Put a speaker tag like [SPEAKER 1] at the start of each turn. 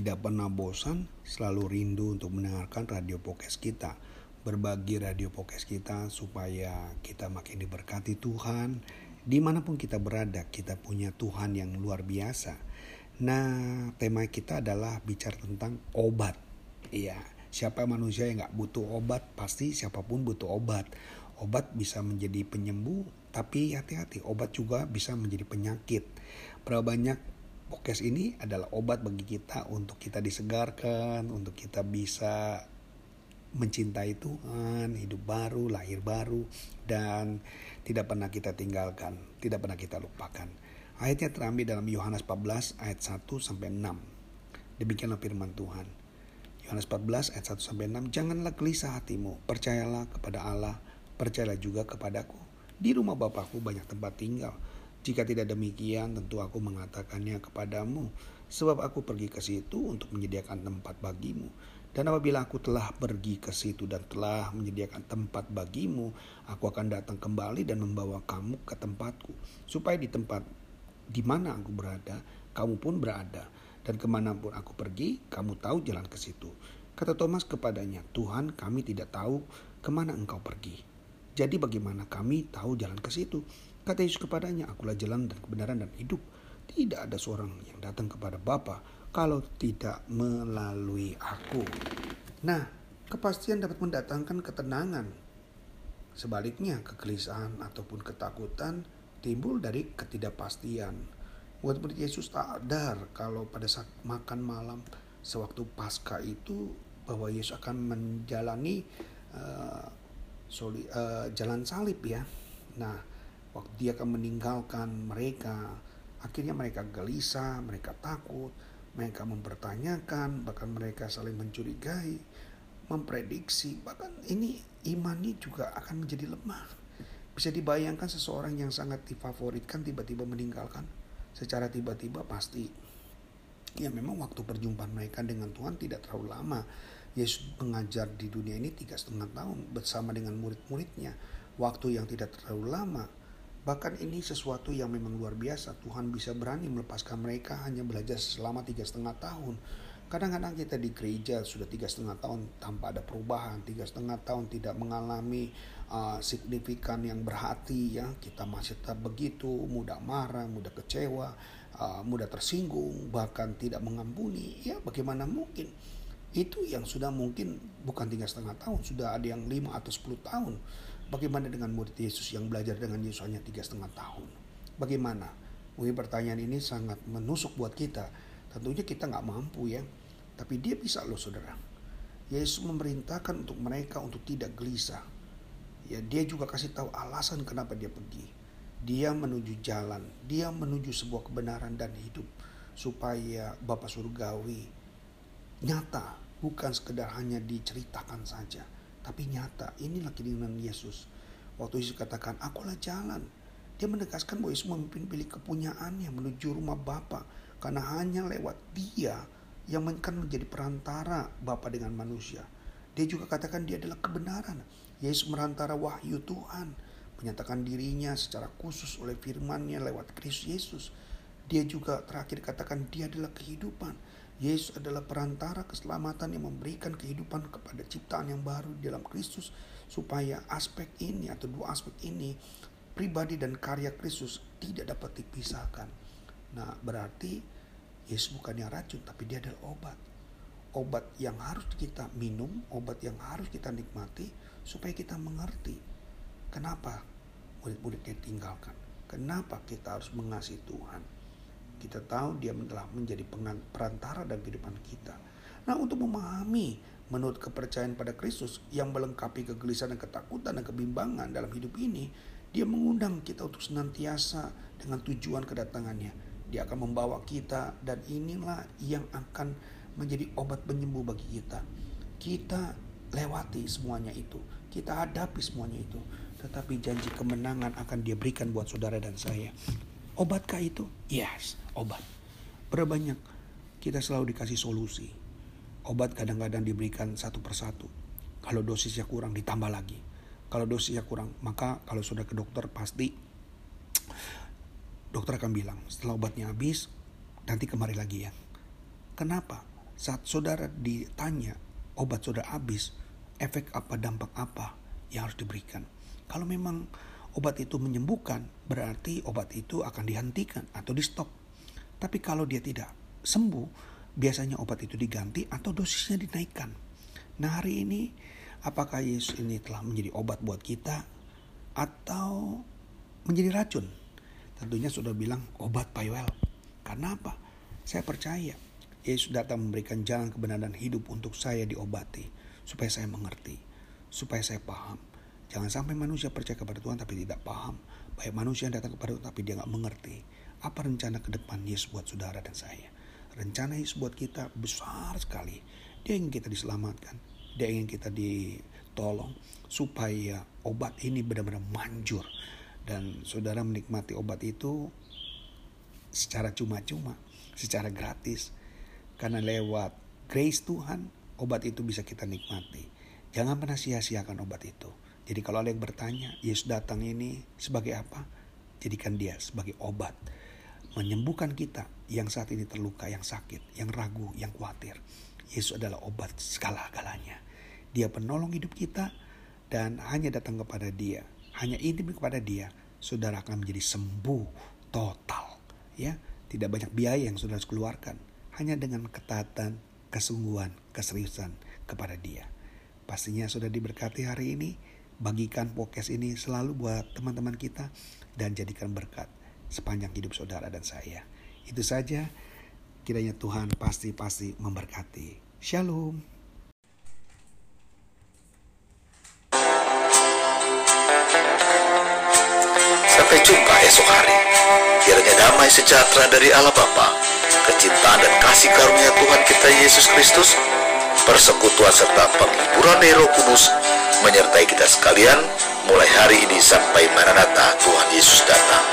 [SPEAKER 1] tidak pernah bosan, selalu rindu untuk mendengarkan radio podcast kita. Berbagi radio podcast kita supaya kita makin diberkati Tuhan. Di mana pun kita berada, kita punya Tuhan yang luar biasa. Nah, tema kita adalah bicara tentang obat. Iya, siapa manusia yang gak butuh obat, pasti siapa pun butuh obat. Obat bisa menjadi penyembuh, tapi hati-hati, obat juga bisa menjadi penyakit. Berapa banyak podcast ini adalah obat bagi kita untuk kita disegarkan, untuk kita bisa mencintai Tuhan, hidup baru, lahir baru, dan tidak pernah kita tinggalkan, tidak pernah kita lupakan. Ayatnya terambil dalam Yohanes 14 ayat 1 sampai 6. Demikianlah firman Tuhan. Yohanes 14 ayat 1 sampai 6. Janganlah gelisah hatimu, percayalah kepada Allah, percayalah juga kepadaku. Di rumah Bapakku banyak tempat tinggal. Jika tidak demikian, tentu aku mengatakannya kepadamu, sebab aku pergi ke situ untuk menyediakan tempat bagimu. Dan apabila aku telah pergi ke situ dan telah menyediakan tempat bagimu, aku akan datang kembali dan membawa kamu ke tempatku, supaya di tempat di mana aku berada, kamu pun berada. Dan ke mana pun aku pergi, kamu tahu jalan ke situ. Kata Thomas kepadanya, Tuhan kami tidak tahu ke mana engkau pergi. Jadi bagaimana kami tahu jalan ke situ? Kata Yesus kepadanya, akulah jalan dan kebenaran dan hidup. Tidak ada seorang yang datang kepada Bapa kalau tidak melalui aku. Nah, kepastian dapat mendatangkan ketenangan. Sebaliknya, kegelisahan ataupun ketakutan timbul dari ketidakpastian. Buat murid Yesus sadar kalau pada saat makan malam sewaktu pasca itu bahwa Yesus akan menjalani uh, soli, uh, jalan salib ya. Nah, waktu dia akan meninggalkan mereka akhirnya mereka gelisah mereka takut mereka mempertanyakan bahkan mereka saling mencurigai memprediksi bahkan ini imannya juga akan menjadi lemah. Bisa dibayangkan seseorang yang sangat difavoritkan tiba-tiba meninggalkan? Secara tiba-tiba pasti. Ya memang waktu perjumpaan mereka dengan Tuhan tidak terlalu lama. Yesus mengajar di dunia ini tiga setengah tahun bersama dengan murid-muridnya. Waktu yang tidak terlalu lama Bahkan ini sesuatu yang memang luar biasa. Tuhan bisa berani melepaskan mereka hanya belajar selama tiga setengah tahun. Kadang-kadang kita di gereja sudah tiga setengah tahun tanpa ada perubahan, tiga setengah tahun tidak mengalami uh, signifikan yang berhati ya. Kita masih tetap begitu, mudah marah, mudah kecewa, uh, mudah tersinggung, bahkan tidak mengampuni. Ya bagaimana mungkin? Itu yang sudah mungkin bukan tiga setengah tahun, sudah ada yang lima atau sepuluh tahun Bagaimana dengan murid Yesus yang belajar dengan Yesus hanya tiga setengah tahun? Bagaimana? Mungkin pertanyaan ini sangat menusuk buat kita. Tentunya kita nggak mampu ya. Tapi dia bisa loh saudara. Yesus memerintahkan untuk mereka untuk tidak gelisah. Ya dia juga kasih tahu alasan kenapa dia pergi. Dia menuju jalan, dia menuju sebuah kebenaran dan hidup supaya Bapak Surgawi nyata, bukan sekedar hanya diceritakan saja tapi nyata inilah keinginan Yesus. Waktu Yesus katakan, akulah jalan. Dia menegaskan bahwa Yesus memimpin pilih kepunyaannya menuju rumah Bapa karena hanya lewat dia yang akan menjadi perantara Bapa dengan manusia. Dia juga katakan dia adalah kebenaran. Yesus merantara wahyu Tuhan, menyatakan dirinya secara khusus oleh firman-Nya lewat Kristus Yesus. Dia juga terakhir katakan dia adalah kehidupan. Yesus adalah perantara keselamatan yang memberikan kehidupan kepada ciptaan yang baru di dalam Kristus supaya aspek ini atau dua aspek ini pribadi dan karya Kristus tidak dapat dipisahkan. Nah, berarti Yesus bukannya racun tapi dia adalah obat. Obat yang harus kita minum, obat yang harus kita nikmati supaya kita mengerti kenapa murid-muridnya tinggalkan. Kenapa kita harus mengasihi Tuhan kita tahu dia telah menjadi perantara dalam kehidupan kita. Nah untuk memahami menurut kepercayaan pada Kristus yang melengkapi kegelisahan dan ketakutan dan kebimbangan dalam hidup ini, dia mengundang kita untuk senantiasa dengan tujuan kedatangannya. Dia akan membawa kita dan inilah yang akan menjadi obat penyembuh bagi kita. Kita lewati semuanya itu. Kita hadapi semuanya itu. Tetapi janji kemenangan akan dia berikan buat saudara dan saya. Obatkah itu? Yes, obat. Berapa banyak kita selalu dikasih solusi. Obat kadang-kadang diberikan satu persatu. Kalau dosisnya kurang ditambah lagi. Kalau dosisnya kurang, maka kalau sudah ke dokter pasti dokter akan bilang setelah obatnya habis nanti kemari lagi ya. Kenapa? saat saudara ditanya obat saudara habis, efek apa, dampak apa yang harus diberikan. Kalau memang obat itu menyembuhkan, berarti obat itu akan dihentikan atau di stop. Tapi kalau dia tidak sembuh, biasanya obat itu diganti atau dosisnya dinaikkan. Nah hari ini, apakah Yesus ini telah menjadi obat buat kita atau menjadi racun? Tentunya sudah bilang obat Payuel. Karena apa? Saya percaya Yesus datang memberikan jalan kebenaran hidup untuk saya diobati, supaya saya mengerti, supaya saya paham. Jangan sampai manusia percaya kepada Tuhan tapi tidak paham. Baik manusia yang datang kepada Tuhan tapi dia nggak mengerti. Apa rencana ke depan Yesus buat saudara dan saya. Rencana Yesus buat kita besar sekali. Dia ingin kita diselamatkan. Dia ingin kita ditolong supaya obat ini benar-benar manjur. Dan saudara menikmati obat itu secara cuma-cuma, secara gratis karena lewat grace Tuhan, obat itu bisa kita nikmati. Jangan pernah sia-siakan obat itu. Jadi kalau ada yang bertanya, Yesus datang ini sebagai apa? Jadikan dia sebagai obat. Menyembuhkan kita yang saat ini terluka, yang sakit, yang ragu, yang khawatir. Yesus adalah obat segala-galanya. Dia penolong hidup kita dan hanya datang kepada dia. Hanya intim kepada dia, saudara akan menjadi sembuh total. Ya, tidak banyak biaya yang saudara keluarkan hanya dengan ketatan, kesungguhan, keseriusan kepada dia. Pastinya sudah diberkati hari ini, bagikan podcast ini selalu buat teman-teman kita dan jadikan berkat sepanjang hidup saudara dan saya. Itu saja, kiranya Tuhan pasti-pasti memberkati. Shalom.
[SPEAKER 2] Sampai jumpa esok hari. Kiranya damai sejahtera dari Allah Bapa kecintaan dan kasih karunia Tuhan kita Yesus Kristus, persekutuan serta penghiburan dari Roh Kudus menyertai kita sekalian mulai hari ini sampai Maranatha Tuhan Yesus datang.